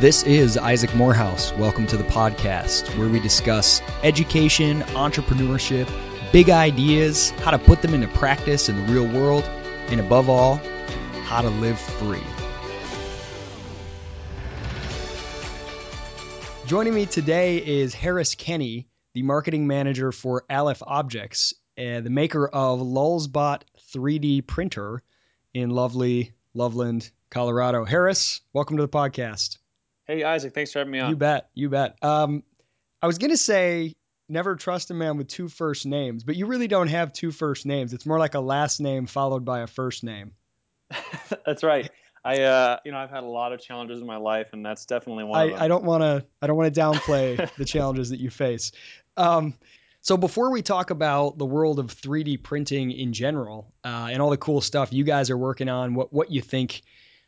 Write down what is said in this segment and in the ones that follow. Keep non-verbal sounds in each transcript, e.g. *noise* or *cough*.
This is Isaac Morehouse. Welcome to the podcast where we discuss education, entrepreneurship, big ideas, how to put them into practice in the real world, and above all, how to live free. Joining me today is Harris Kenny, the marketing manager for Aleph Objects, uh, the maker of Lulzbot 3D printer in lovely Loveland, Colorado. Harris, welcome to the podcast. Hey Isaac, thanks for having me on. You bet, you bet. Um, I was gonna say never trust a man with two first names, but you really don't have two first names. It's more like a last name followed by a first name. *laughs* *laughs* that's right. I, uh, you know, I've had a lot of challenges in my life, and that's definitely one I, of them. I don't want to, I don't want to downplay *laughs* the challenges that you face. Um, so before we talk about the world of 3D printing in general uh, and all the cool stuff you guys are working on, what what you think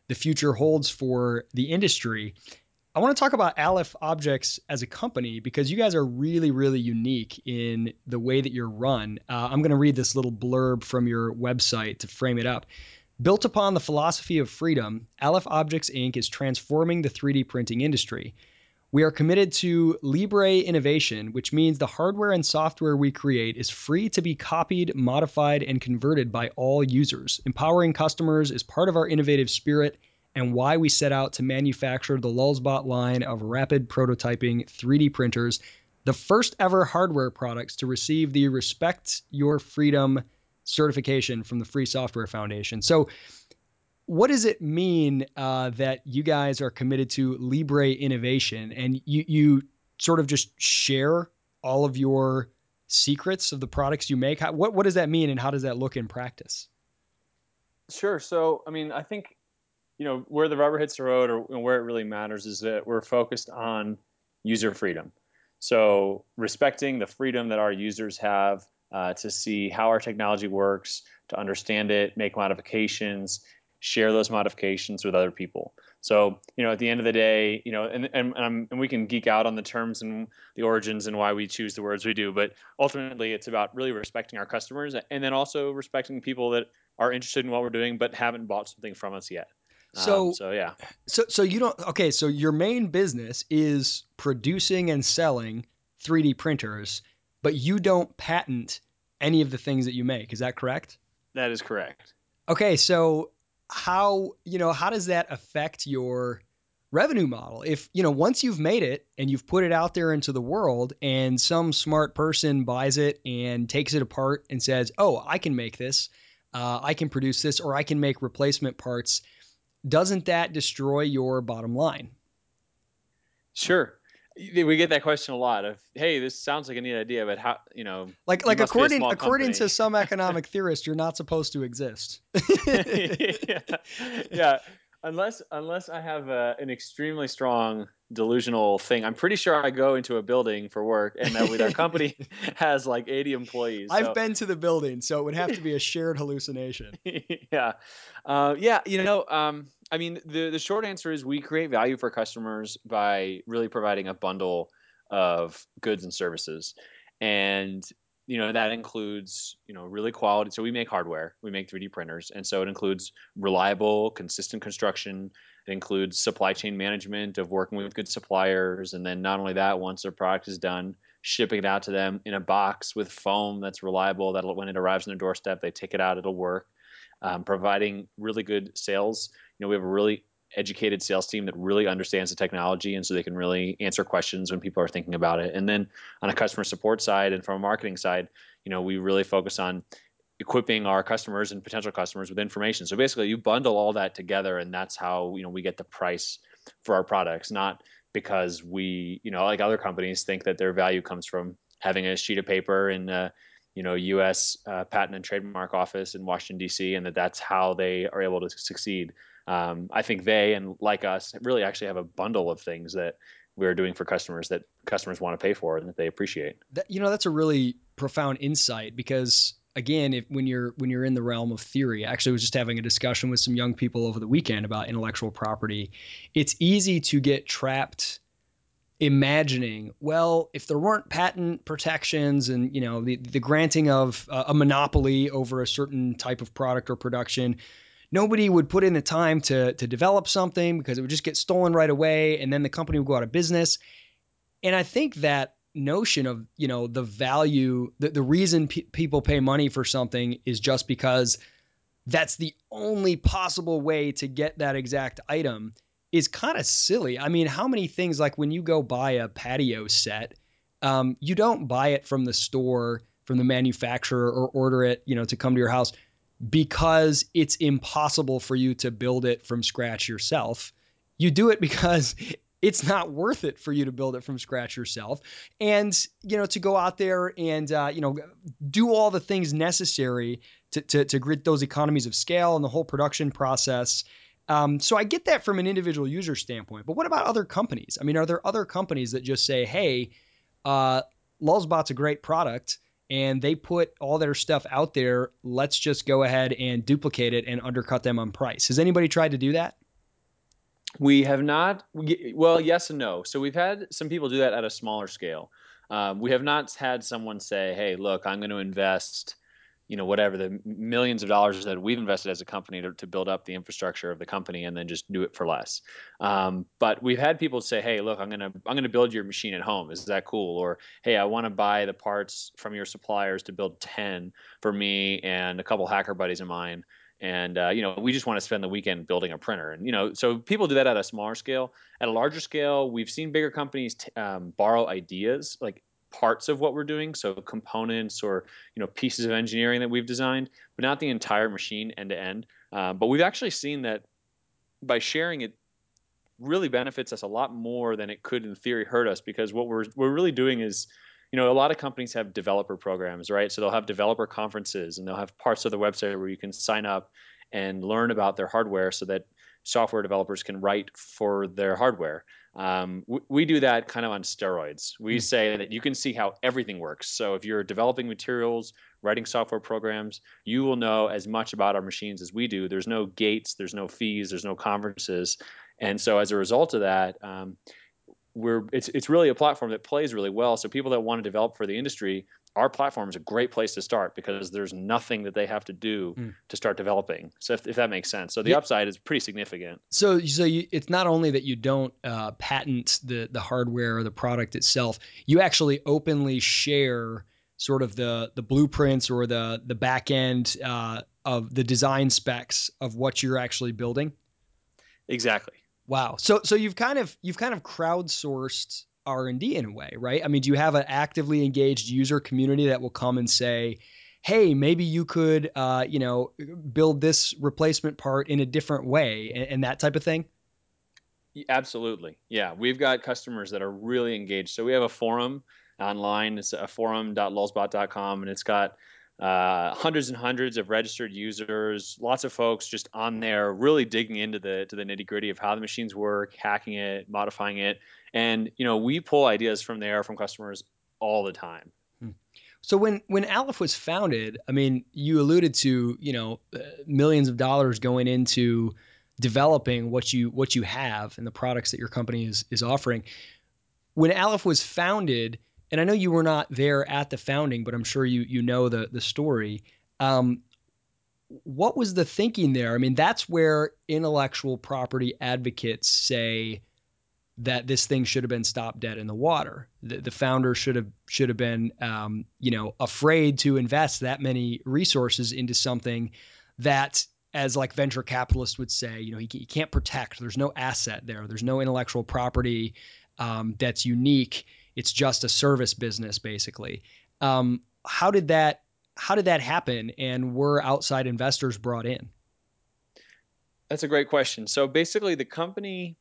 the future holds for the industry, I want to talk about Aleph Objects as a company because you guys are really, really unique in the way that you're run. Uh, I'm going to read this little blurb from your website to frame it up. Built upon the philosophy of freedom, Aleph Objects Inc. is transforming the 3D printing industry. We are committed to Libre innovation, which means the hardware and software we create is free to be copied, modified, and converted by all users. Empowering customers is part of our innovative spirit and why we set out to manufacture the Lulzbot line of rapid prototyping 3D printers, the first ever hardware products to receive the Respect Your Freedom certification from the Free Software Foundation. So, what does it mean uh, that you guys are committed to Libre innovation and you, you sort of just share all of your secrets of the products you make? How, what, what does that mean and how does that look in practice? Sure. So, I mean, I think you know where the rubber hits the road or where it really matters is that we're focused on user freedom. So respecting the freedom that our users have uh, to see how our technology works to understand it make modifications share those modifications with other people. So you know at the end of the day you know and, and, and, and we can geek out on the terms and the origins and why we choose the words we do but ultimately it's about really respecting our customers and then also respecting people that are interested in what we're doing but haven't bought something from us yet so, um, so yeah. So, so you don't. Okay, so your main business is producing and selling 3D printers, but you don't patent any of the things that you make. Is that correct? That is correct. Okay, so how you know how does that affect your revenue model? If you know once you've made it and you've put it out there into the world, and some smart person buys it and takes it apart and says, "Oh, I can make this." Uh, I can produce this, or I can make replacement parts doesn't that destroy your bottom line? Sure. We get that question a lot of, hey, this sounds like a neat idea, but how, you know, like like according according to some economic *laughs* theorists, you're not supposed to exist. *laughs* *laughs* yeah. yeah, unless unless I have a, an extremely strong delusional thing. I'm pretty sure I go into a building for work, and that our company *laughs* has like 80 employees. I've so. been to the building, so it would have to be a *laughs* shared hallucination. yeah, uh, yeah. You know, um, I mean, the the short answer is we create value for customers by really providing a bundle of goods and services, and you know that includes you know really quality so we make hardware we make 3d printers and so it includes reliable consistent construction it includes supply chain management of working with good suppliers and then not only that once their product is done shipping it out to them in a box with foam that's reliable that when it arrives on their doorstep they take it out it'll work. Um, providing really good sales. You know we have a really educated sales team that really understands the technology and so they can really answer questions when people are thinking about it. And then on a customer support side and from a marketing side you know we really focus on equipping our customers and potential customers with information so basically you bundle all that together and that's how you know we get the price for our products not because we you know like other companies think that their value comes from having a sheet of paper in the you know U.S. Uh, Patent and Trademark Office in Washington D.C. and that that's how they are able to succeed um, I think they and like us really actually have a bundle of things that we're doing for customers that customers want to pay for and that they appreciate. That, you know, that's a really profound insight because again, if when you're when you're in the realm of theory, I actually was just having a discussion with some young people over the weekend about intellectual property. It's easy to get trapped imagining, well, if there weren't patent protections and you know the the granting of uh, a monopoly over a certain type of product or production, nobody would put in the time to to develop something because it would just get stolen right away and then the company would go out of business. And I think that notion of, you know, the value, the, the reason pe- people pay money for something is just because that's the only possible way to get that exact item is kind of silly. I mean, how many things like when you go buy a patio set, um, you don't buy it from the store, from the manufacturer, or order it, you know, to come to your house because it's impossible for you to build it from scratch yourself. You do it because it's not worth it for you to build it from scratch yourself. And you know to go out there and uh, you know do all the things necessary to, to, to grit those economies of scale and the whole production process. Um, so i get that from an individual user standpoint but what about other companies? I mean are there other companies that just say hey uh, lulzbot's a great product and they put all their stuff out there let's just go ahead and duplicate it and undercut them on price? Has anybody tried to do that we have not. Well, yes and no. So we've had some people do that at a smaller scale. Um, we have not had someone say, "Hey, look, I'm going to invest." you know whatever the millions of dollars that we've invested as a company to, to build up the infrastructure of the company and then just do it for less um, but we've had people say hey look i'm to i'm going to build your machine at home is that cool or hey i want to buy the parts from your suppliers to build 10 for me and a couple hacker buddies of mine and uh, you know we just want to spend the weekend building a printer and you know so people do that at a smaller scale. At a larger scale we've seen bigger companies t- um, borrow ideas like parts of what we're doing so components or you know pieces of engineering that we've designed but not the entire machine end to end. Uh, but we've actually seen that by sharing it really benefits us a lot more than it could in theory hurt us because what we're we're really doing is you know, a lot of companies have developer programs, right? So they'll have developer conferences and they'll have parts of the website where you can sign up and learn about their hardware so that software developers can write for their hardware. Um, we, we, do that kind of on steroids. We mm. say that you can see how everything works. So if you're developing materials, writing software programs, you will know as much about our machines as we do. There's no gates, there's no fees, there's no conferences. And so as a result of that, um, we're it's it's really a platform that plays really well. So people that want to develop for the industry, our platform is a great place to start because there's nothing that they have to do mm. to start developing. So if, if, that makes sense, so the yeah. upside is pretty significant. So so you, it's not only that you don't uh, patent the the hardware or the product itself, you actually openly share sort of the the blueprints or the the back end uh, of the design specs of what you're actually building. Exactly. Wow. So so you've kind of you've kind of crowdsourced R&D in a way, right? I mean, do you have an actively engaged user community that will come and say, "Hey, maybe you could uh, you know, build this replacement part in a different way," and, and that type of thing? Absolutely. Yeah, we've got customers that are really engaged. So we have a forum online. It's a forum.lulzbot.com and it's got uh, hundreds and hundreds of registered users, lots of folks just on there, really digging into the to the nitty gritty of how the machines work, hacking it, modifying it, and you know we pull ideas from there from customers all the time. Hmm. So when when Aleph was founded, I mean, you alluded to you know uh, millions of dollars going into developing what you what you have and the products that your company is is offering. When Aleph was founded, and I know you were not there at the founding, but I'm sure you you know the the story. Um, what was the thinking there? I mean, that's where intellectual property advocates say that this thing should have been stopped dead in the water. The, the founder should have should have been, um, you know, afraid to invest that many resources into something that, as like venture capitalists would say, you know, he, he can't protect. There's no asset there. There's no intellectual property um, that's unique it's just a service business basically. Um, how did that how did that happen and were outside investors brought in? That's a great question. So basically the company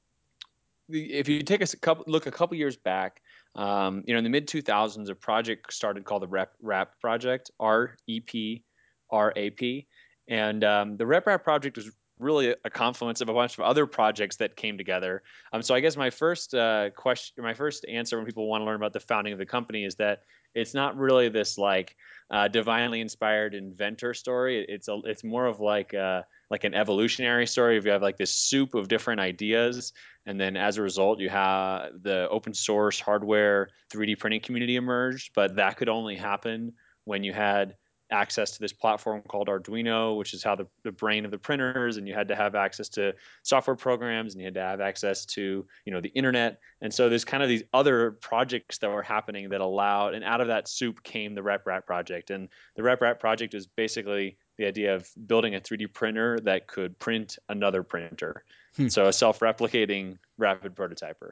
if you take a couple look a couple years back, um, you know, in the mid 2000s, a project started called the RepRap project, R E P R A P, and um, the RepRap project was really a confluence of a bunch of other projects that came together. Um, so I guess my first uh, question, my first answer when people want to learn about the founding of the company is that it's not really this like uh, divinely inspired inventor story. It's a, it's more of like a, uh, like an evolutionary story. If you have like this soup of different ideas, and then as a result, you have the open source hardware 3D printing community emerged. But that could only happen when you had access to this platform called Arduino, which is how the, the brain of the printers, and you had to have access to software programs, and you had to have access to you know the internet. And so there's kind of these other projects that were happening that allowed, and out of that soup came the RepRap project. And the RepRap project is basically the idea of building a 3D printer that could print another printer. Hmm. So a self-replicating rapid prototyper,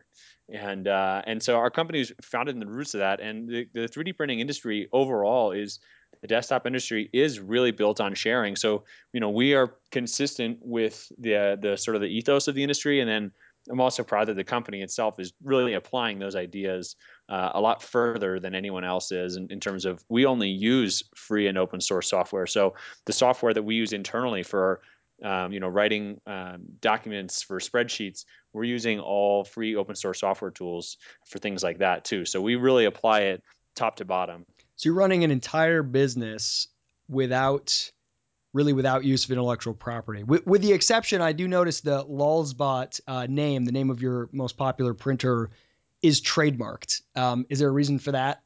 and uh, and so our company is founded in the roots of that. And the, the 3D printing industry overall is the desktop industry is really built on sharing. So you know we are consistent with the the sort of the ethos of the industry, and then I'm also proud that the company itself is really applying those ideas uh, a lot further than anyone else is in, in, terms of we only use free and open source software. So the software that we use internally for um, you know, writing um, documents for spreadsheets, we're using all free open source software tools for things like that too. So we really apply it top to bottom. So you're running an entire business without really without use of intellectual property. With, with the exception, I do notice the Lulzbot uh, name, the name of your most popular printer, is trademarked. Um, is there a reason for that?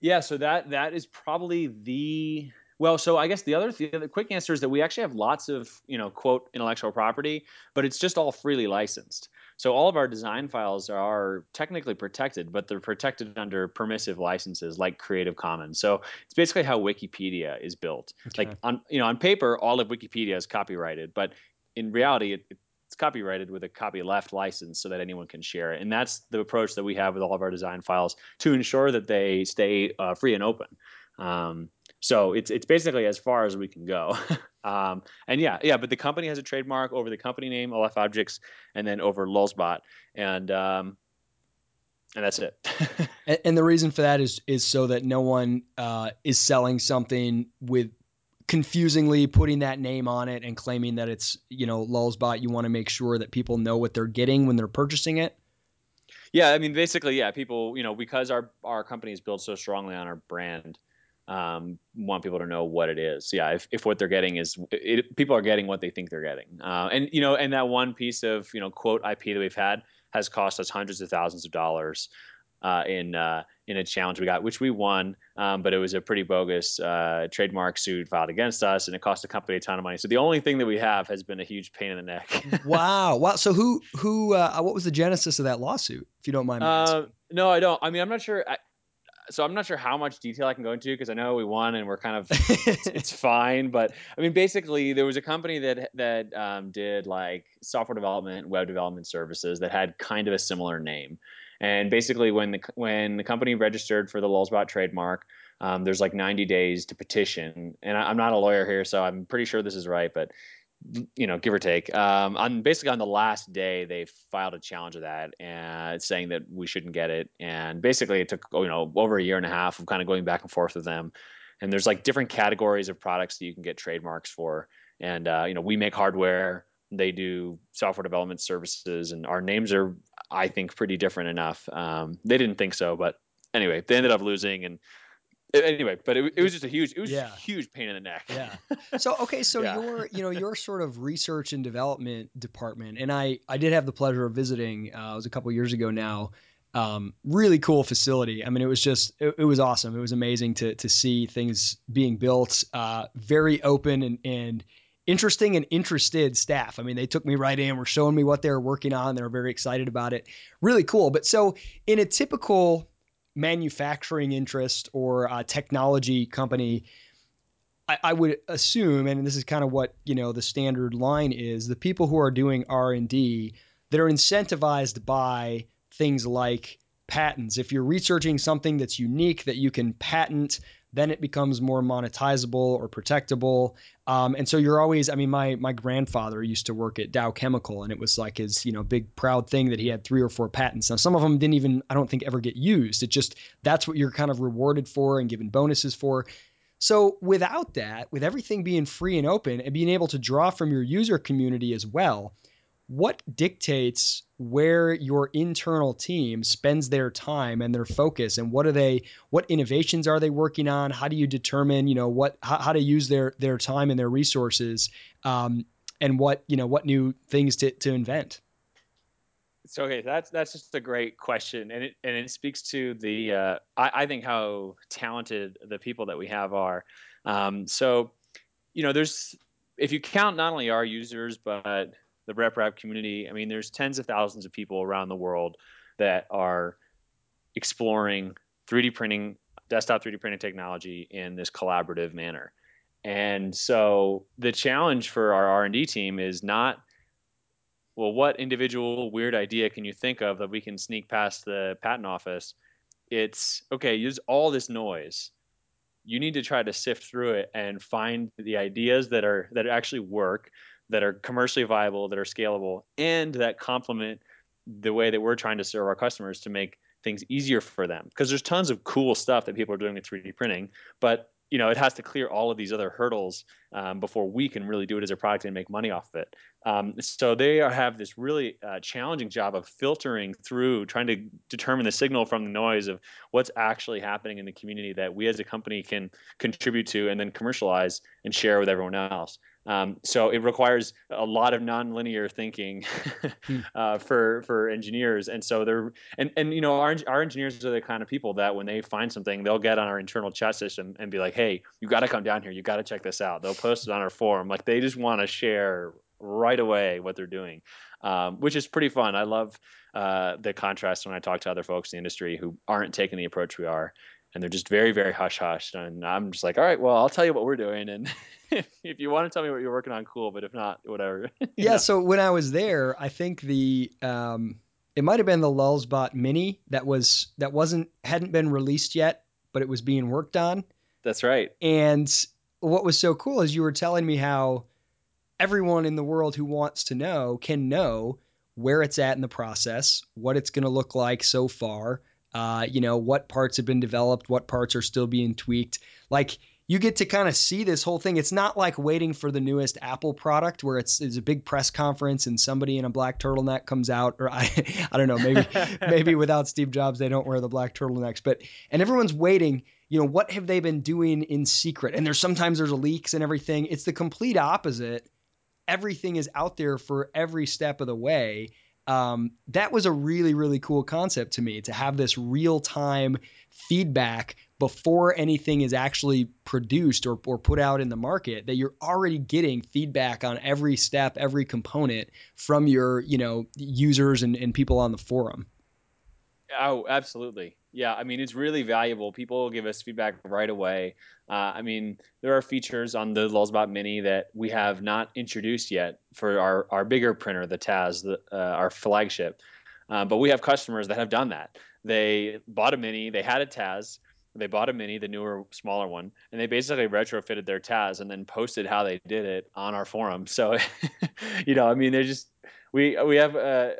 Yeah, so that that is probably the well, so I guess the other the, the quick answer is that we actually have lots of you know quote intellectual property, but it's just all freely licensed. So all of our design files are technically protected, but they're protected under permissive licenses like Creative Commons. So it's basically how Wikipedia is built. Okay. Like on you know on paper, all of Wikipedia is copyrighted, but in reality, it, it's copyrighted with a copyleft license so that anyone can share it. And that's the approach that we have with all of our design files to ensure that they stay uh, free and open. Um, so it's it's basically as far as we can go. *laughs* um, and yeah, yeah, but the company has a trademark over the company name, Aleph Objects, and then over Lulzbot, and um, and that's it. *laughs* and, and, the reason for that is is so that no one uh, is selling something with confusingly putting that name on it and claiming that it's you know Lulzbot. You want to make sure that people know what they're getting when they're purchasing it. Yeah, I mean, basically, yeah, people, you know, because our our company is built so strongly on our brand, um, want people to know what it is. Yeah, if, if what they're getting is it, people are getting what they think they're getting, uh, and you know, and that one piece of you know quote IP that we've had has cost us hundreds of thousands of dollars uh, in uh, in a challenge we got, which we won, um, but it was a pretty bogus uh, trademark suit filed against us, and it cost the company a ton of money. So the only thing that we have has been a huge pain in the neck. *laughs* wow, wow. So who who uh, what was the genesis of that lawsuit, if you don't mind? Uh, no, I don't. I mean, I'm not sure. I, so I'm not sure how much detail I can go into because I know we won and we're kind of it's, it's, *laughs* fine. But I mean, basically, there was a company that that um, did like software development, web development services that had kind of a similar name. And basically, when the when the company registered for the Lulzbot trademark, um, there's like 90 days to petition. And I, I'm not a lawyer here, so I'm pretty sure this is right, but you know, give or take. Um, on basically on the last day, they filed a challenge of that and saying that we shouldn't get it. And basically, it took you know over a year and a half of kind of going back and forth with them. And there's like different categories of products that you can get trademarks for. And uh, you know, we make hardware. They do software development services, and our names are, I think, pretty different enough. Um, they didn't think so, but anyway, they ended up losing, and anyway, but it, it was just a huge, it was yeah. a huge pain in the neck. Yeah. *laughs* So okay, so yeah. your, you know, your sort of research and development department, and I, I did have the pleasure of visiting. Uh, it was a couple years ago now. Um, really cool facility. I mean, it was just, it, it, was awesome. It was amazing to to see things being built. Uh, very open and and interesting and interested staff. I mean, they took me right in, were showing me what they were working on. They were very excited about it. Really cool. But so in a typical manufacturing interest or a technology company, I, I, would assume, and this is kind of what you know the standard line is, the people who are doing R and D that are incentivized by things like patents. If you're researching something that's unique that you can patent, then it becomes more monetizable or protectable. Um, and so you're always, I mean, my my grandfather used to work at Dow Chemical, and it was like his, you know, big proud thing that he had three or four patents. Now some of them didn't even, I don't think, ever get used. It just that's what you're kind of rewarded for and given bonuses for. So without that, with everything being free and open and being able to draw from your user community as well, what dictates where your internal team spends their time and their focus and what are they what innovations are they working on how do you determine you know what how, how to use their their time and their resources um, and what you know what new things to, to invent So okay, that's that's just a great question, and it and it speaks to the uh, I, I think how talented the people that we have are. Um, so, you know, there's if you count not only our users but the RepRap community, I mean, there's tens of thousands of people around the world that are exploring 3D printing, desktop 3D printing technology in this collaborative manner. And so the challenge for our R&D team is not well, what individual weird idea can you think of that we can sneak past the patent office? It's okay, use all this noise. You need to try to sift through it and find the ideas that are that actually work, that are commercially viable, that are scalable, and that complement the way that we're trying to serve our customers to make things easier for them. Because there's tons of cool stuff that people are doing with 3D printing, but you know it has to clear all of these other hurdles um, before we can really do it as a product and make money off of it um, so they are, have this really uh, challenging job of filtering through trying to determine the signal from the noise of what's actually happening in the community that we as a company can contribute to and then commercialize and share with everyone else um, so it requires a lot of nonlinear thinking *laughs* hmm. uh, for for engineers, and so they're and and you know our our engineers are the kind of people that when they find something, they'll get on our internal chat system and be like, "Hey, you got to come down here. You got to check this out." They'll post it on our forum. Like they just want to share right away what they're doing, um, which is pretty fun. I love uh, the contrast when I talk to other folks in the industry who aren't taking the approach we are and they're just very very hush hush and i'm just like all right well i'll tell you what we're doing and *laughs* if you want to tell me what you're working on cool but if not whatever. *laughs* Yeah know? so when i was there i think the um it might have been the lulzbot mini that was that wasn't hadn't been released yet but it was being worked on. That's right. And what was so cool is you were telling me how everyone in the world who wants to know can know where it's at in the process what it's going to look like so far uh, you know, what parts have been developed, what parts are still being tweaked. Like you get to kind of see this whole thing. It's not like waiting for the newest Apple product where it's, it's a big press conference and somebody in a black turtleneck comes out, or *laughs* I, I don't know, maybe *laughs* maybe without Steve Jobs they don't wear the black turtlenecks, but and everyone's waiting. You know, what have they been doing in secret? And there's sometimes there's leaks and everything. It's the complete opposite. Everything is out there for every step of the way um, that was a really really cool concept to me to have this real time feedback before anything is actually produced or, or put out in the market that you're already getting feedback on every step every component from your you know users and, and people on the forum. Oh absolutely yeah, I mean, it's really valuable. People will give us feedback right away. Uh, I mean, there are features on the Lulzbot Mini that we have not introduced yet for our, our bigger printer, the Taz, the, uh, our flagship. Uh, but we have customers that have done that. They bought a Mini, they had a Taz, they bought a Mini, the newer, smaller one, and they basically retrofitted their Taz and then posted how they did it on our forum. So, *laughs* you know, I mean, they're just we we have uh,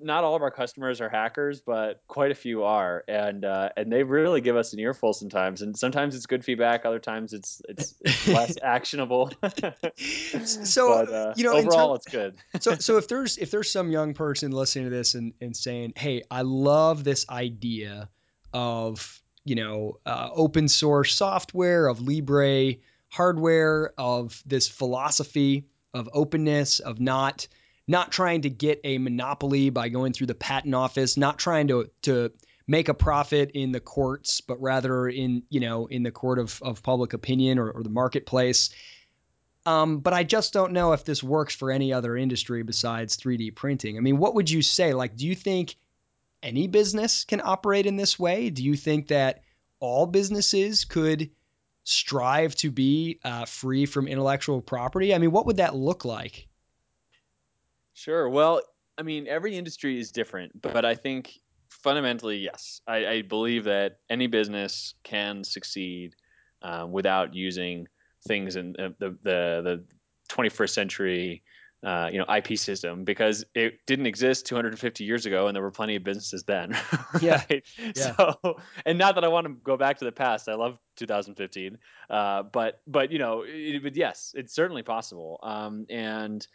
not all of our customers are hackers, but quite a few are, and uh, and they really give us an earful sometimes. And sometimes it's good feedback, other times it's it's, it's *laughs* less actionable. *laughs* so but, uh, you know, overall, it's good. *laughs* so so if there's if there's some young person listening to this and and saying, hey, I love this idea of you know uh, open source software of Libre hardware of this philosophy of openness of not not trying to get a monopoly by going through the patent office, not trying to to make a profit in the courts, but rather in you know in the court of, of public opinion or, or the marketplace. Um, but I just don't know if this works for any other industry besides 3D printing. I mean, what would you say? Like, do you think any business can operate in this way? Do you think that all businesses could strive to be uh, free from intellectual property? I mean, what would that look like? Sure. Well, I mean, every industry is different, but I think fundamentally, yes, I, I believe that any business can succeed uh, without using things in the the, the 21st century. Uh, you know, IP system because it didn't exist 250 years ago, and there were plenty of businesses then. *laughs* right? Yeah. yeah. So, and not that I want to go back to the past. I love 2015, uh, but but you know, it, but yes, it's certainly possible. Um, and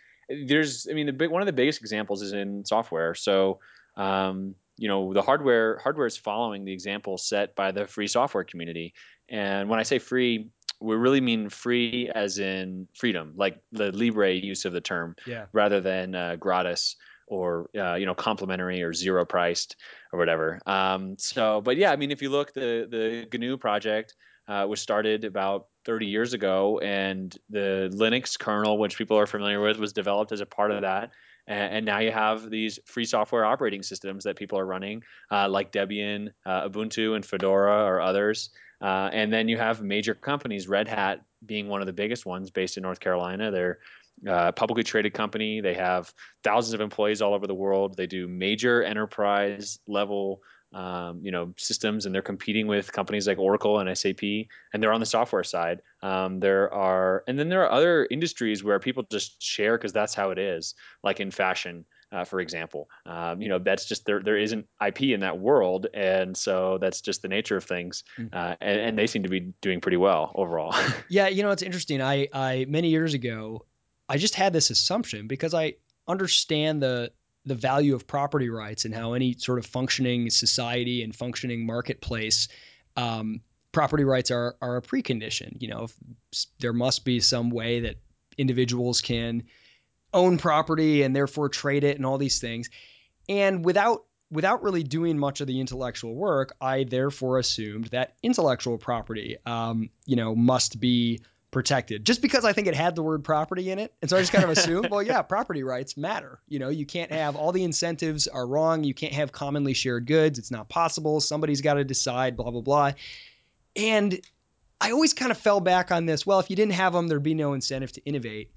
there's i mean the big one of the biggest examples is in software so um, you know the hardware hardware is following the example set by the free software community and when i say free we really mean free as in freedom like the libre use of the term yeah. rather than uh, gratis or uh, you know complimentary or zero priced or whatever. Um, so, but yeah, I mean, if you look, the the GNU project uh, was started about 30 years ago, and the Linux kernel, which people are familiar with, was developed as a part of that. And, now you have these free software operating systems that people are running, uh, like Debian, uh, Ubuntu, and Fedora, or others. Uh, and then you have major companies, Red Hat being one of the biggest ones, based in North Carolina. They're uh, publicly traded company. They have thousands of employees all over the world. They do major enterprise level um, you know systems and they're competing with companies like oracle and sap and they're on the software side. Um, there are and then there are other industries where people just share because that's how it is like in fashion uh, for example. Um, you know that's just there there isn't ip in that world and so that's just the nature of things mm. uh, and, and they seem to be doing pretty well overall. *laughs* Yeah you know it's interesting. I i many years ago i just had this assumption because i understand the the value of property rights and how any sort of functioning society and functioning marketplace um, property rights are are a precondition. You know, there must be some way that individuals can own property and therefore trade it and all these things. And without without really doing much of the intellectual work, I therefore assumed that intellectual property, um, you know, must be protected just because I think it had the word property in it. And so I just kind of assumed, well, yeah, property rights matter. You know, you can't have all the incentives are wrong. You can't have commonly shared goods. It's not possible. Somebody's got to decide, blah, blah, blah. And I always kind of fell back on this. Well, if you didn't have them, there'd be no incentive to innovate.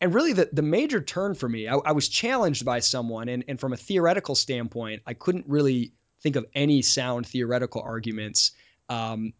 And really, the, the major turn for me, I, I was challenged by someone. And, and from a theoretical standpoint, I couldn't really think of any sound theoretical arguments um,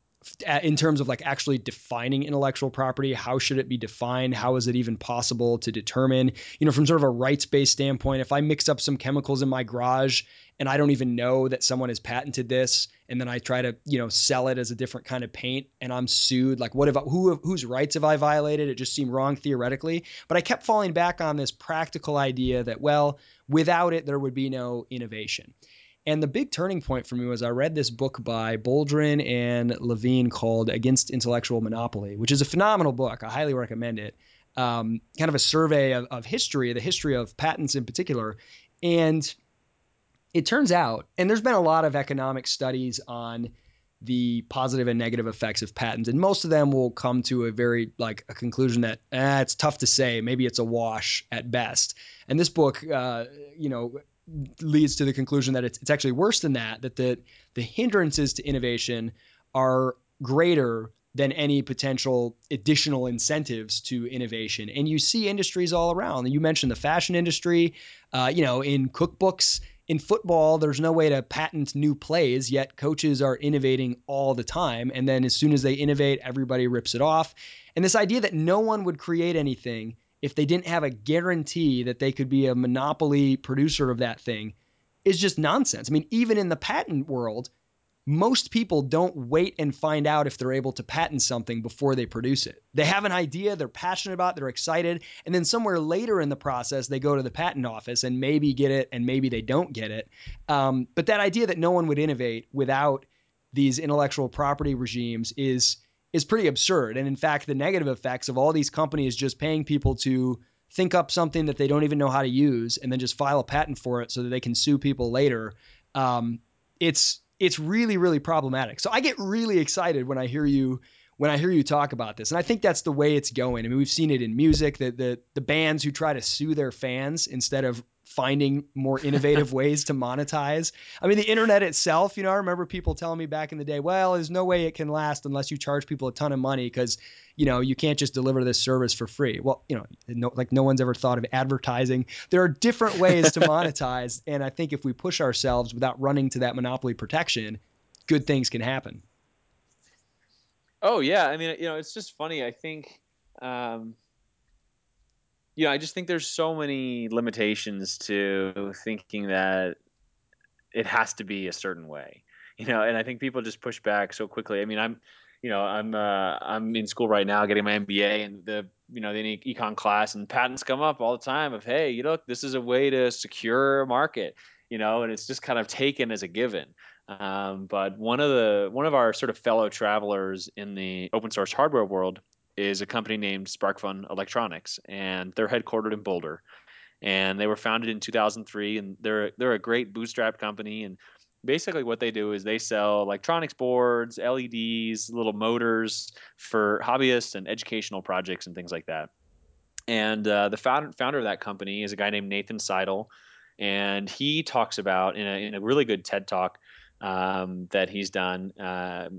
in terms of like actually defining intellectual property how should it be defined? How is it even possible to determine? You know from sort of a rights-based standpoint if i mix up some chemicals in my garage and i don't even know that someone has patented this and then i try to you know sell it as a different kind of paint and i'm sued like what have I, who whose rights have i violated? It just seemed wrong theoretically. But i kept falling back on this practical idea that well without it there would be no innovation and the big turning point for me was I read this book by Boldrin and Levine called Against Intellectual Monopoly, which is a phenomenal book. I highly recommend it. Um, kind of a survey of, of history, the history of patents in particular. And it turns out, and there's been a lot of economic studies on the positive and negative effects of patents, and most of them will come to a very like a conclusion that eh, it's tough to say. Maybe it's a wash at best. And this book, uh, you know, leads to the conclusion that it's, it's actually worse than that, that the, the hindrances to innovation are greater than any potential additional incentives to innovation. And you see industries all around. You mentioned the fashion industry, uh, you know, in cookbooks, in football, there's no way to patent new plays, yet coaches are innovating all the time. And then as soon as they innovate, everybody rips it off. And this idea that no one would create anything if they didn't have a guarantee that they could be a monopoly producer of that thing is just nonsense. I mean, even in the patent world, most people don't wait and find out if they're able to patent something before they produce it. They have an idea, they're passionate about, they're excited, and then somewhere later in the process, they go to the patent office and maybe get it, and maybe they don't get it. Um, but that idea that no one would innovate without these intellectual property regimes is is pretty absurd. And in fact, the negative effects of all these companies just paying people to think up something that they don't even know how to use and then just file a patent for it so that they can sue people later. Um, it's it's really really problematic. So I get really excited when I hear you when I hear you talk about this. And I think that's the way it's going. I mean, we've seen it in music, that the the bands who try to sue their fans instead of finding more innovative *laughs* ways to monetize. I mean, the internet itself, you know, I remember people telling me back in the day, well, there's no way it can last unless you charge people a ton of money because, you know, you can't just deliver this service for free. Well, you know, no, like no one's ever thought of advertising. There are different ways to *laughs* monetize. And I think if we push ourselves without running to that monopoly protection, good things can happen. Oh yeah, I mean, you know, it's just funny. I think, um, you know, I just think there's so many limitations to thinking that it has to be a certain way, *laughs* you know. And I think people just push back so quickly. I mean, I'm, you know, I'm uh, I'm in school right now getting my MBA, and the you know the econ class and patents come up all the time of hey, you look, this is a way to secure a market, you know, and it's just kind of taken as a given. Um, but one of the one of our sort of fellow travelers in the open source hardware world is a company named SparkFun Electronics, and they're headquartered in Boulder. and they were founded in 2003, and they're they're a great bootstrap company, and basically what they do is they sell electronics boards, LEDs, little motors for hobbyists and educational projects and things like that. And uh, the founder, founder of that company is a guy named Nathan Seidle, and he talks about in a, in a really good TED talk um, that he's done. Uh,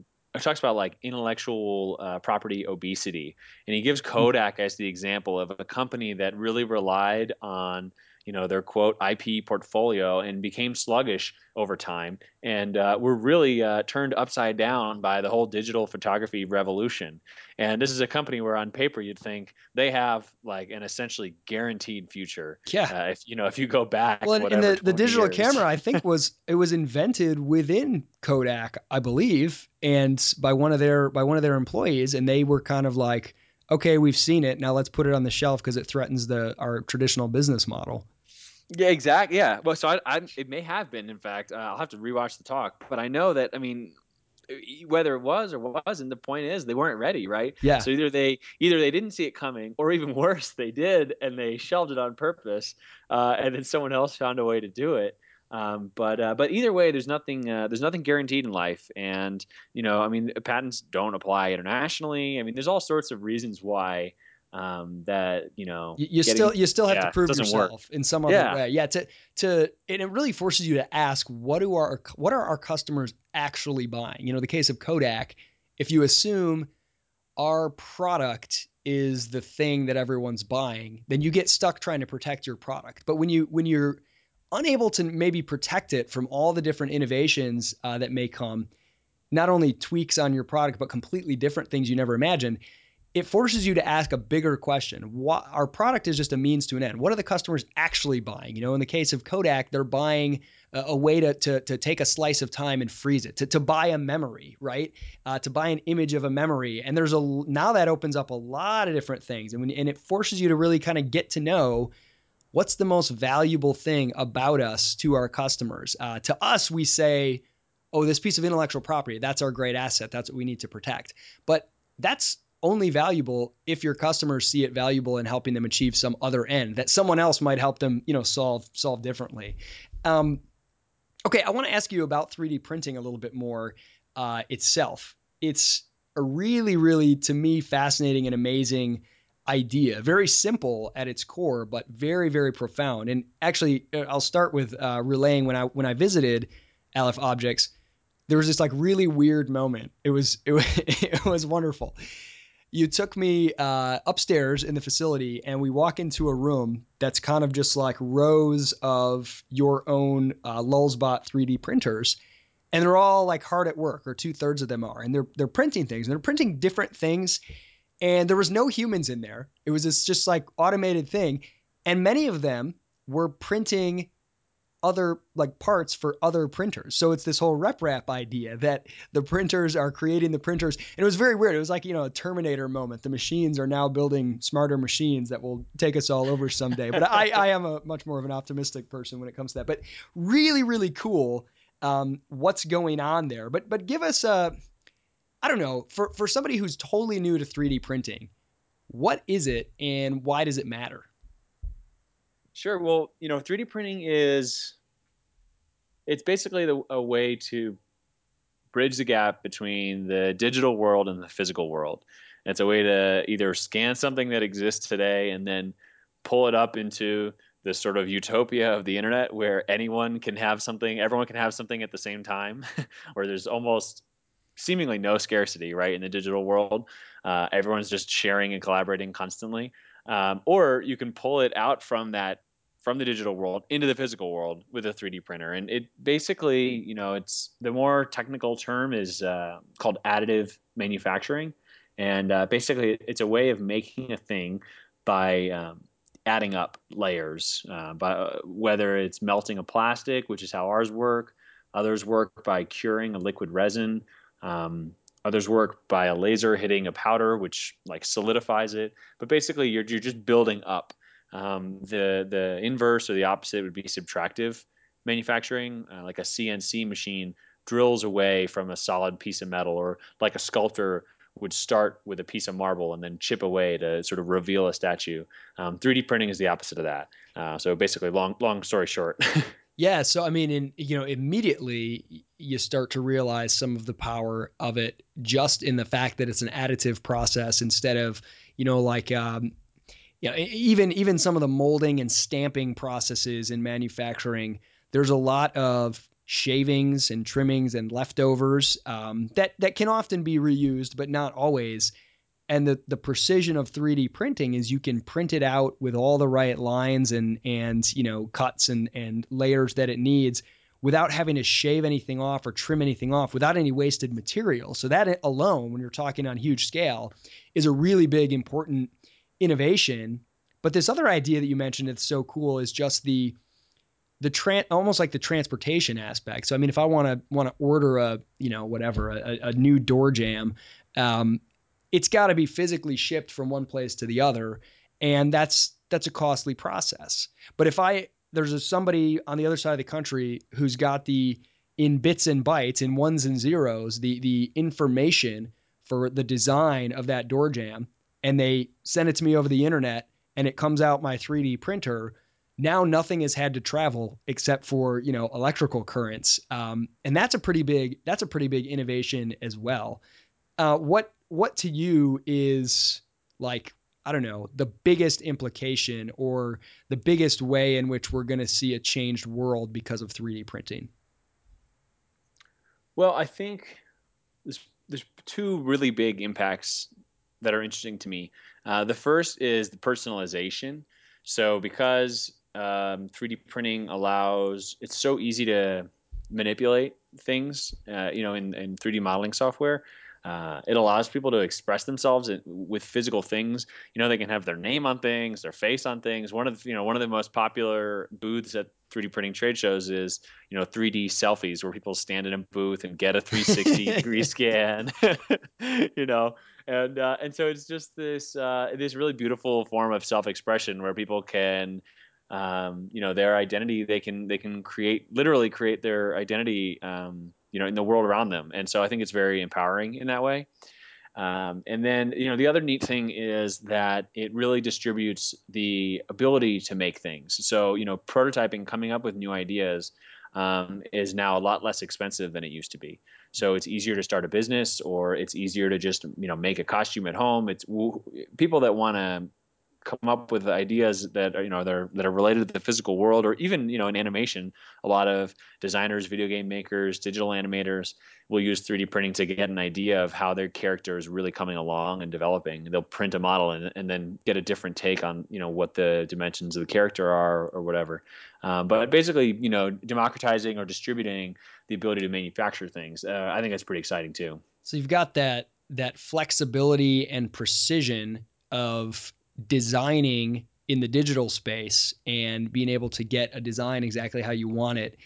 talks about like intellectual uh, property obesity, and he gives hmm. Kodak as the example of a company that really relied on you know their quote IP portfolio and became sluggish over time, and uh, were really uh, turned upside down by the whole digital photography revolution. And this is a company where, on paper, you'd think they have like an essentially guaranteed future. Yeah. Uh, if you know, if you go back, well, and, and the, the digital years. camera, I think was it was invented within Kodak, I believe, and by one of their by one of their employees, and they were kind of like okay, we've seen it. Now let's put it on the shelf because it threatens the our traditional business model. Yeah, exactly. Yeah. Well, so I, I, it may have been, in fact, uh, I'll have to rewatch the talk, but I know that, I mean, whether it was or wasn't, the point is they weren't ready, right? Yeah. So either they either they didn't see it coming, or even *laughs* worse, they did and they shelved it on purpose, uh, and then someone else found a way to do it. Um, but uh, but either way, there's nothing uh, there's nothing guaranteed in life, and you know, I mean, patents don't apply internationally. I mean, there's all sorts of reasons why um, that you know you, you getting, still you still have yeah, to prove yourself work. in some other yeah. way yeah to to and it really forces you to ask what do our what are our customers actually buying you know the case of kodak if you assume our product is the thing that everyone's buying then you get stuck trying to protect your product but when you when you're unable to maybe protect it from all the different innovations uh, that may come not only tweaks on your product but completely different things you never imagined it forces you to ask a bigger question. What, our product is just a means to an end. What are the customers actually buying? You know, in the case of Kodak, they're buying a, a way to, to, to take a slice of time and freeze it, to, to buy a memory, right? Uh, to buy an image of a memory. And there's a now that opens up a lot of different things, and when, and it forces you to really kind of get to know what's the most valuable thing about us to our customers. Uh, to us, we say, oh, this piece of intellectual property, that's our great asset. That's what we need to protect. But that's only valuable if your customers see it valuable in helping them achieve some other end that someone else might help them, you know, solve solve differently. Um, okay, I want to ask you about 3D printing a little bit more uh, itself. It's a really, really, to me, fascinating and amazing idea. Very simple at its core, but very, very profound. And actually, uh, I'll start with uh, relaying when I when I visited Aleph Objects. There was this like really weird moment. It was it was, *laughs* it was wonderful you took me uh, upstairs in the facility and we walk into a room that's kind of just like rows of your own uh, Lulzbot 3D printers. And they're all like hard at work, or two thirds of them are. And they're, they're printing things and they're printing different things. And there was no humans in there. It was this just like automated thing. And many of them were printing other like parts for other printers. So it's this whole RepRap idea that the printers are creating the printers. And it was very weird. It was like, you know, a Terminator moment. The machines are now building smarter machines that will take us all over someday. But I, I am a much more of an optimistic person when it comes to that. But really, really cool um, what's going on there. But but give us a I don't know, for, for somebody who's totally new to 3D printing, what is it and why does it matter? Sure. Well, you know, 3D printing is it's basically the, a way to bridge the gap between the digital world and the physical world. And it's a way to either scan something that exists today and then pull it up into this sort of utopia of the internet where anyone can have something, everyone can have something at the same time, *laughs* where there's almost seemingly no scarcity, right, in the digital world. Uh, everyone's just sharing and collaborating constantly. Um, or you can pull it out from that from the digital world into the physical world with a 3D printer. And it basically, you know, it's the more technical term is uh, called additive manufacturing. And uh, basically, it's a way of making a thing by um, adding up layers, uh, by uh, whether it's melting a plastic, which is how ours work. Others work by curing a liquid resin. Um, others work by a laser hitting a powder, which like solidifies it. But basically, you're you're just building up um, the the inverse or the opposite would be subtractive manufacturing, uh, like a CNC machine drills away from a solid piece of metal, or like a sculptor would start with a piece of marble and then chip away to sort of reveal a statue. Um, 3D printing is the opposite of that. Uh, so basically, long long story short. *laughs* yeah. So I mean, in you know, immediately you start to realize some of the power of it just in the fact that it's an additive process instead of you know like um, you know, even even some of the molding and stamping processes in manufacturing. There's a lot of shavings and trimmings and leftovers um, that that can often be reused, but not always. And the the precision of 3D printing is you can print it out with all the right lines and and you know cuts and and layers that it needs without having to shave anything off or trim anything off without any wasted material. So that alone, when you're talking on huge scale, is a really big important innovation. But this other idea that you mentioned that's so cool is just the the tran almost like the transportation aspect. So I mean, if I want to want to order a you know whatever a, a new door jamb, um, it's got to be physically shipped from one place to the other, and that's that's a costly process. But if I there's a, somebody on the other side of the country who's got the in bits and bytes, in ones and zeros, the the information for the design of that door jamb, and they send it to me over the internet, and it comes out my 3D printer. Now nothing has had to travel except for you know electrical currents. Um, and that's a pretty big that's a pretty big innovation as well. Uh, what what to you is like i don't know the biggest implication or the biggest way in which we're going to see a changed world because of 3d printing? Well i think there's there's two really big impacts that are interesting to me uh, the first is the personalization so because um, 3D printing allows it's so easy to manipulate things, uh, you know, in, in 3D modeling software. Uh, it allows people to express themselves with physical things. You know, they can have their name on things, their face on things. One of the, you know one of the most popular booths at 3D printing trade shows is you know 3D selfies, where people stand in a booth and get a 360 *laughs* degree scan. *laughs* you know, and uh, and so it's just this uh, this really beautiful form of self expression where people can um, you know their identity they can they can create literally create their identity um, you know in the world around them. And so i think it's very empowering in that way. Um, and then you know the other neat thing is that it really distributes the ability to make things. So you know prototyping coming up with new ideas um, is now a lot less expensive than it used to be. So it's easier to start a business, or it's easier to just you know make a costume at home. It's people that want to come up with ideas that are you know that are, that are related to the physical world or even you know in animation. A lot of designers video game makers digital animators will use 3d printing to get an idea of how their character is really coming along and developing. They'll print a model and, and then get a different take on you know what the dimensions of the character are or whatever. Um, but basically you know democratizing or distributing the ability to manufacture things uh, i think that's pretty exciting too. So you've got that that flexibility and precision of designing in the digital space and being able to get a design exactly how you want it.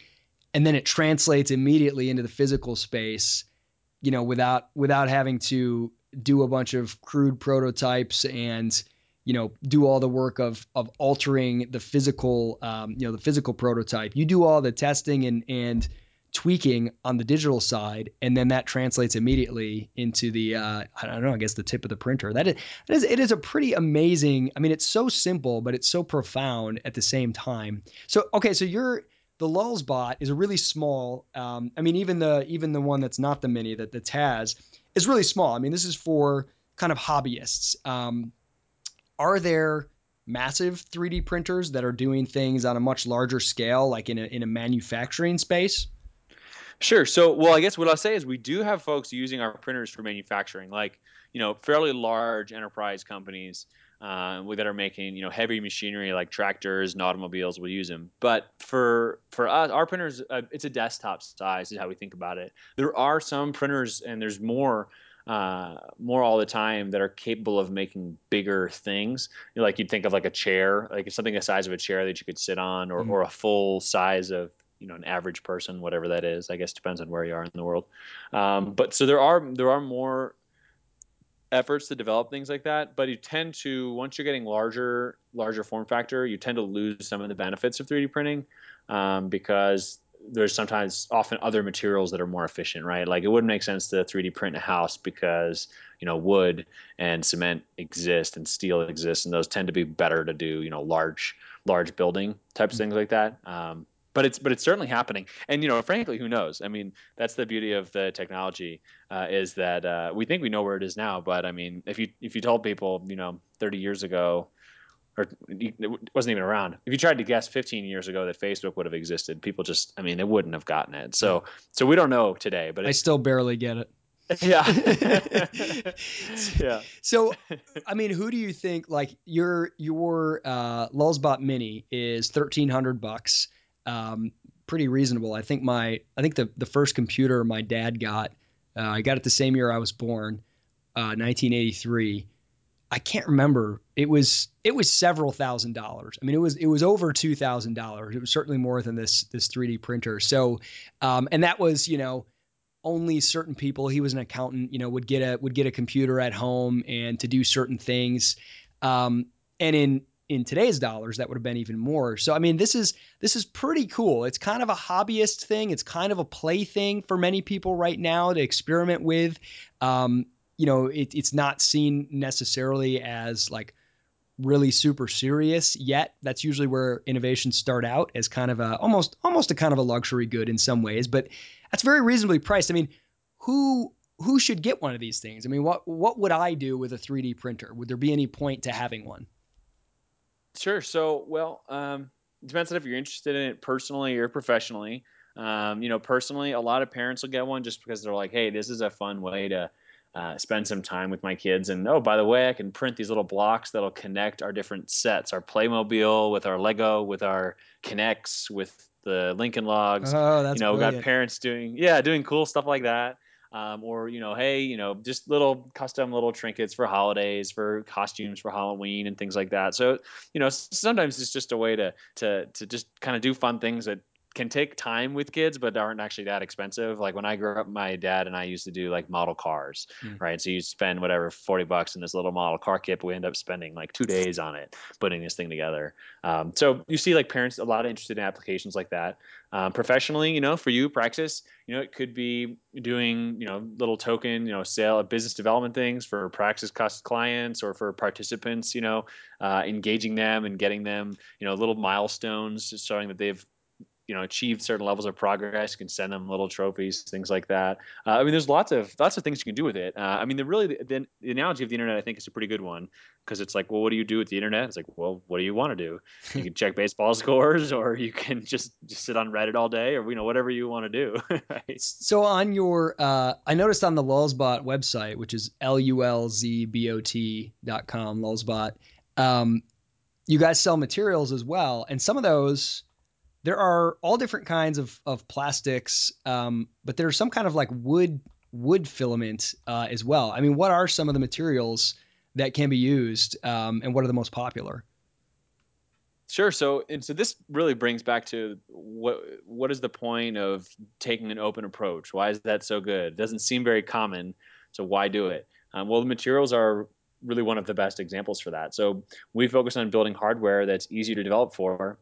And then it translates immediately into the physical space you know without without having to do a bunch of crude prototypes and you know do all the work of of altering the physical um, you know the physical prototype. You do all the testing and and tweaking on the digital side, and then that translates immediately into the uh, I don't know, I guess the tip of the printer. That is, that is it is a pretty amazing. I mean, it's so simple, but it's so profound at the same time. So okay, so you're the Lulzbot is a really small. Um, I mean, even the even the one that's not the mini that the Taz is really small. I mean, this is for kind of hobbyists. Um, are there massive 3D printers that are doing things on a much larger scale, like in a in a manufacturing space? Sure. So, well, I guess what I'll say is we do have folks using our printers for manufacturing, like you know, fairly large enterprise companies uh, that are making you know heavy machinery like tractors and automobiles will use them. But for for us, our printers, uh, it's a desktop size is how we think about it. There are some printers, and there's more. Uh, more all the time that are capable of making bigger things. You know, like you'd think of like a chair, like something the size of a chair that you could sit on, or, mm. or a full size of you know an average person, whatever that is. I guess depends on where you are in the world. Um, but so there are there are more efforts to develop things like that, but you tend to once you're getting larger larger form factor, you tend to lose some of the benefits of 3D printing um, because there's sometimes often other materials that are more efficient, right? Like it wouldn't make sense to 3D print a house because you know wood and cement exist and steel exists, and those tend to be better to do you know large large building types mm-hmm. things like that. Um, but it's but it's certainly happening, and you know, frankly, who knows? I mean, that's the beauty of the technology uh, is that uh, we think we know where it is now, but I mean, if you if you told people, you know, 30 years ago or it wasn't even around. If you tried to guess 15 years ago that Facebook would have existed, people just, I mean, they wouldn't have gotten it. So, so we don't know today, but I still barely get it. *laughs* Yeah. *laughs* yeah. So, I mean, who do you think like your your uh, Lulzbot Mini is thirteen hundred bucks, um, pretty reasonable. I think my I think the the first computer my dad got, uh, I got it the same year I was born, uh, 1983 I can't remember. It was it was several thousand dollars. I mean, it was it was over two thousand dollars. It was certainly more than this this 3D printer. So, um, and that was you know only certain people. He was an accountant. You know, would get a would get a computer at home and to do certain things. Um, and in in today's dollars, that would have been even more. So, I mean, this is this is pretty cool. It's kind of a hobbyist thing. It's kind of a play thing for many people right now to experiment with. Um, you know, it, it's not seen necessarily as like really super serious yet. That's usually where innovations start out as kind of a almost almost a kind of a luxury good in some ways, but that's very reasonably priced. I mean, who who should get one of these things? I mean, what what would I do with a 3D printer? Would there be any point to having one? Sure. So, well, um, it depends on if you're interested in it personally or professionally. Um, you know, personally, a lot of parents will get one just because they're like, "Hey, this is a fun way to uh, spend some time with my kids. And oh, by the way, I can print these little blocks that'll connect our different sets, our Playmobil with our Lego, with our K'NEX, with the Lincoln Logs. Oh, that's you know, brilliant. got parents doing yeah, doing cool stuff like that. Um, or you know, hey, you know, just little custom little trinkets for holidays, for costumes for Halloween and things like that. So, you know, sometimes it's just a way to to to just kind of do fun things that can take time with kids, but aren't actually that expensive. Like when I grew up, my dad and I used to do like model cars, mm. right? So you spend whatever 40 bucks in this little model car kit, but we end up spending like two days on it, putting this thing together. Um, so you see like parents, a lot of interested in applications like that. Um, professionally, you know, for you, Praxis, you know, it could be doing, you know, little token, you know, sale of business development things for Praxis cost clients or for participants, you know, uh, engaging them and getting them, you know, little milestones showing that they've you know achieved certain levels of progress. You can send them little trophies, things like that. Uh, I mean, there's lots of lots of things you can do with it. Uh, I mean, the really the, the, analogy of the internet, I think, is a pretty good one because it's like, well, what do you do with the internet? It's like, well, what do you want to do? You can *laughs* check baseball *laughs* scores, or you can just just sit on Reddit all day, or you know whatever you want to do. *laughs* right? So on your, uh, I noticed on the Lulzbot website, which is l u l z b o t dot com, Lulzbot. Um, you guys sell materials as well, and some of those there are all different kinds of of plastics, um, but there's some kind of like wood wood filament uh, as well. I mean, what are some of the materials that can be used, um, and what are the most popular? Sure. So, and so this really brings back to what what is the point of taking an open approach? Why is that so good? It doesn't seem very common. So why do it? Um, well, the materials are really one of the best examples for that. So we focus on building hardware that's easy to develop for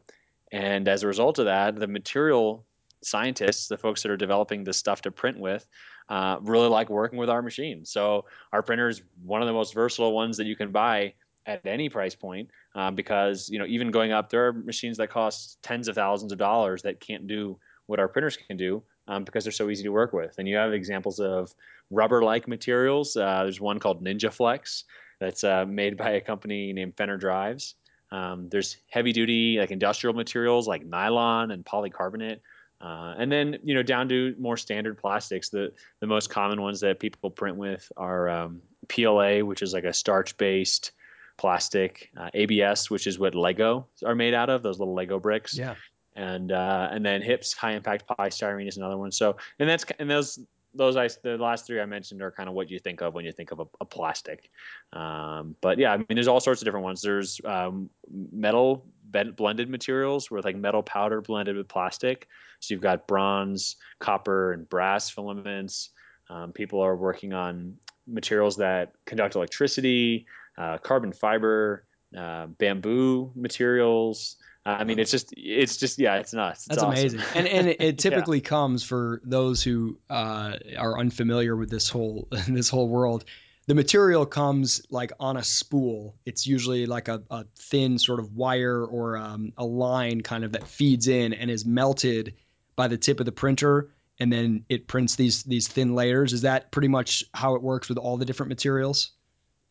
and as a result of that, the material scientists, the folks that are developing the stuff to print with, uh, really like working with our machine. So our printer is one of the most versatile ones that you can buy at any price point uh, because you know even going up, there are machines that cost tens of thousands of dollars that can't do what our printers can do um, because they're so easy to work with. And you have examples of rubber-like materials. Uh, there's one called NinjaFlex that's uh, made by a company named Fenner Drives. Um, there's heavy duty like industrial materials like nylon and polycarbonate. Uh, and then you know down to more standard plastics. The the most common ones that people print with are um, PLA, which is like a starch based plastic, uh, ABS, which is what Lego are made out of, those little Lego bricks. Yeah. And uh, and then HIPS, high impact polystyrene is another one. So and that's and those those I the last three I mentioned are kind of what you think of when you think of a, a plastic. Um, but yeah, I mean, there's all sorts of different ones. There's um, metal blended materials with like metal powder blended with plastic. So you've got bronze, copper, and brass filaments. Um, people are working on materials that conduct electricity, uh, carbon fiber, uh, bamboo materials. I mean, it's just, it's just, yeah, it's nuts. It's That's awesome. amazing. *laughs* And and it, it typically yeah. comes for those who uh, are unfamiliar with this whole *laughs* this whole world. The material comes like on a spool. It's usually like a, a thin sort of wire or um, a line kind of that feeds in and is melted by the tip of the printer, and then it prints these these thin layers. Is that pretty much how it works with all the different materials?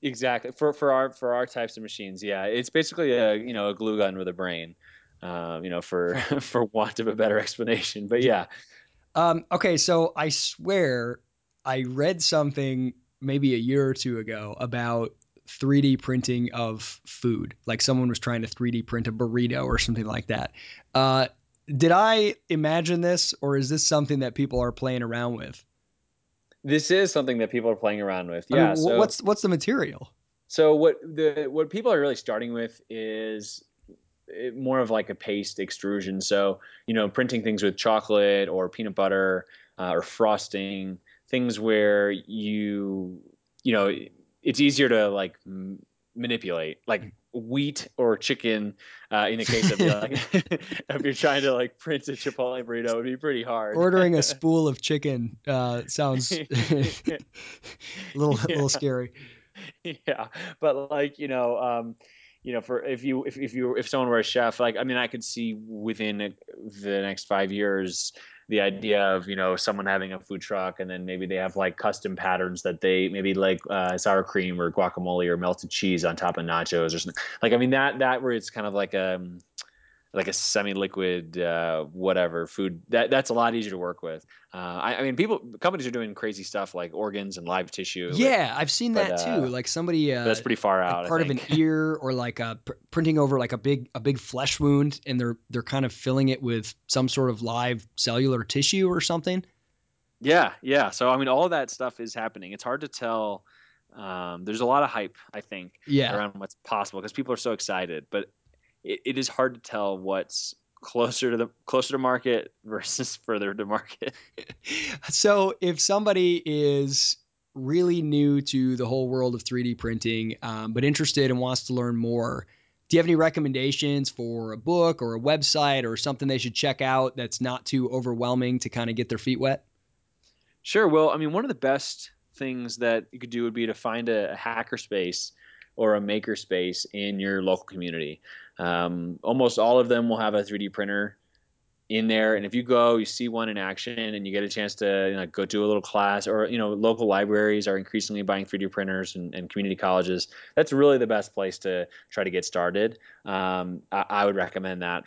Exactly for for our for our types of machines, yeah, it's basically a you know a glue gun with a brain, um, you know for *laughs* for want of a better explanation. But yeah. Um, okay, so I swear I read something maybe a year or two ago about 3D printing of food. Like someone was trying to 3D print a burrito or something like that. Uh, did I imagine this, or is this something that people are playing around with? This is something that people are playing around with. Yeah. I mean, so, what's what's the material? So what the what people are really starting with is eh, more of like a paste extrusion. So you know, printing things with chocolate or peanut butter uh, or frosting, things where you you know it's easier to like m- manipulate. Like wheat or chicken uh, in the case of like *laughs* *laughs* if you're trying to like print a chipotle burrito it would be pretty hard ordering a *laughs* spool of chicken uh, sounds a little yeah. little scary yeah but like you know um, you know for if you if, if you if someone were a chef like i mean i could see within the next five years the idea of you know someone having a food truck and then maybe they have like custom patterns that they maybe like uh, sour cream or guacamole or melted cheese on top of nachos or something. Like i mean that that where it's kind of like a um, like a semi-liquid uh, whatever food that that's a lot easier to work with. Uh, I, I, mean people companies are doing crazy stuff like organs and live tissue. Yeah i've seen but, that too. uh, like somebody uh, that's pretty far out like part of an *laughs* ear or like a pr- printing over like a big a big flesh wound and they're they're kind of filling it with some sort of live cellular tissue or something. Yeah yeah. So i mean all that stuff is happening. It's hard to tell um, there's a lot of hype, I think, yeah. around what's possible because people are so excited. But it, it is hard to tell what's closer to the closer to market *laughs* versus further to market. *laughs* so if somebody is really new to the whole world of 3D printing, um, but interested and wants to learn more, do you have any recommendations for a book or a website or something they should check out that's not too overwhelming to kind of get their feet wet? Sure. Well, I mean, one of the best things that you could do would be to find a, a hackerspace or a makerspace in your local community. Um, almost all of them will have a 3D printer in there, and if you go, you see one in action, and you get a chance to you know, go do a little class, or you know, local libraries are increasingly buying 3D printers, and, and community colleges. That's really the best place to try to get started. Um, I, I would recommend that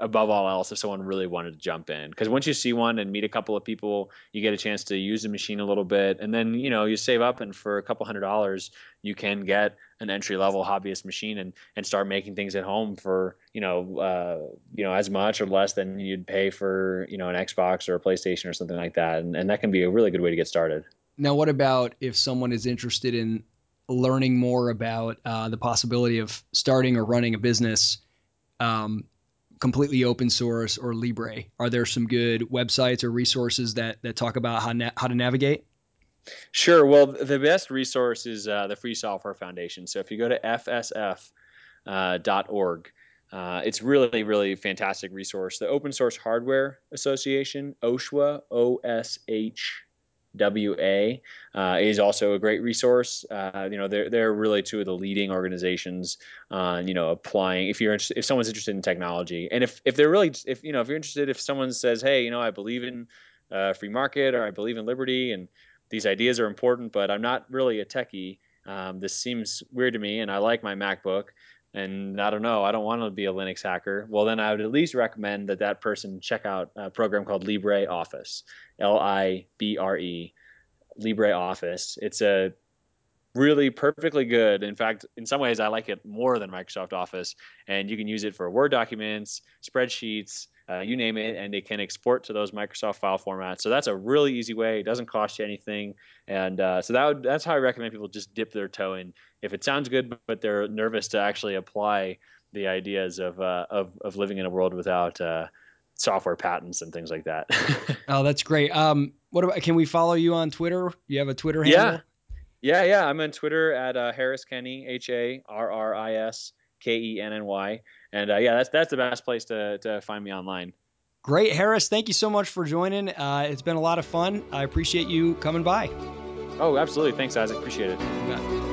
above all else if someone really wanted to jump in. Because once you see one and meet a couple of people you get a chance to use the machine a little bit. And then you know you save up and for a couple hundred dollars you can get an entry level hobbyist machine and and start making things at home for you know uh, you know as much or less than you'd pay for you know an Xbox or a PlayStation or something like that. And, and that can be a really good way to get started. Now what about if someone is interested in learning more about uh, the possibility of starting or running a business? Um, completely open source or Libre? Are there some good websites or resources that that talk about how na- how to navigate? Sure. Well, the best resource is uh, the Free Software Foundation. So if you go to fsf.org, uh, uh, it's really, really fantastic resource. The Open Source Hardware Association, OSHWA, O S H WA uh, is also a great resource. Uh, you know, they're they're really two of the leading organizations on you know applying. If you're if someone's interested in technology, and if if they're really if you know if you're interested, if someone says, hey, you know, I believe in uh, free market or I believe in liberty, and these ideas are important, but I'm not really a techie. Um, this seems weird to me, and I like my MacBook and I don't know, I don't want to be a Linux hacker, well, then I would at least recommend that that person check out a program called LibreOffice, L I B R E, LibreOffice. It's a really perfectly good. In fact, in some ways, I like it more than Microsoft Office. And you can use it for Word documents, spreadsheets, uh, you name it, and they can export to those Microsoft file formats. So that's a really easy way. It doesn't cost you anything, and uh, so that would, that's how I recommend people just dip their toe in. If it sounds good, but they're nervous to actually apply the ideas of uh, of, of living in a world without uh, software patents and things like that. *laughs* oh, that's great. Um, what about? Can we follow you on Twitter? You have a Twitter handle? Yeah. Yeah, yeah. I'm on Twitter at uh, Harris Kenny, H A R R I S K E N N Y. And uh, yeah, that's that's the best place to to find me online. Great, Harris. Thank you so much for joining. Uh, it's been a lot of fun. I appreciate you coming by. Oh, absolutely. Thanks, Isaac. Appreciate it.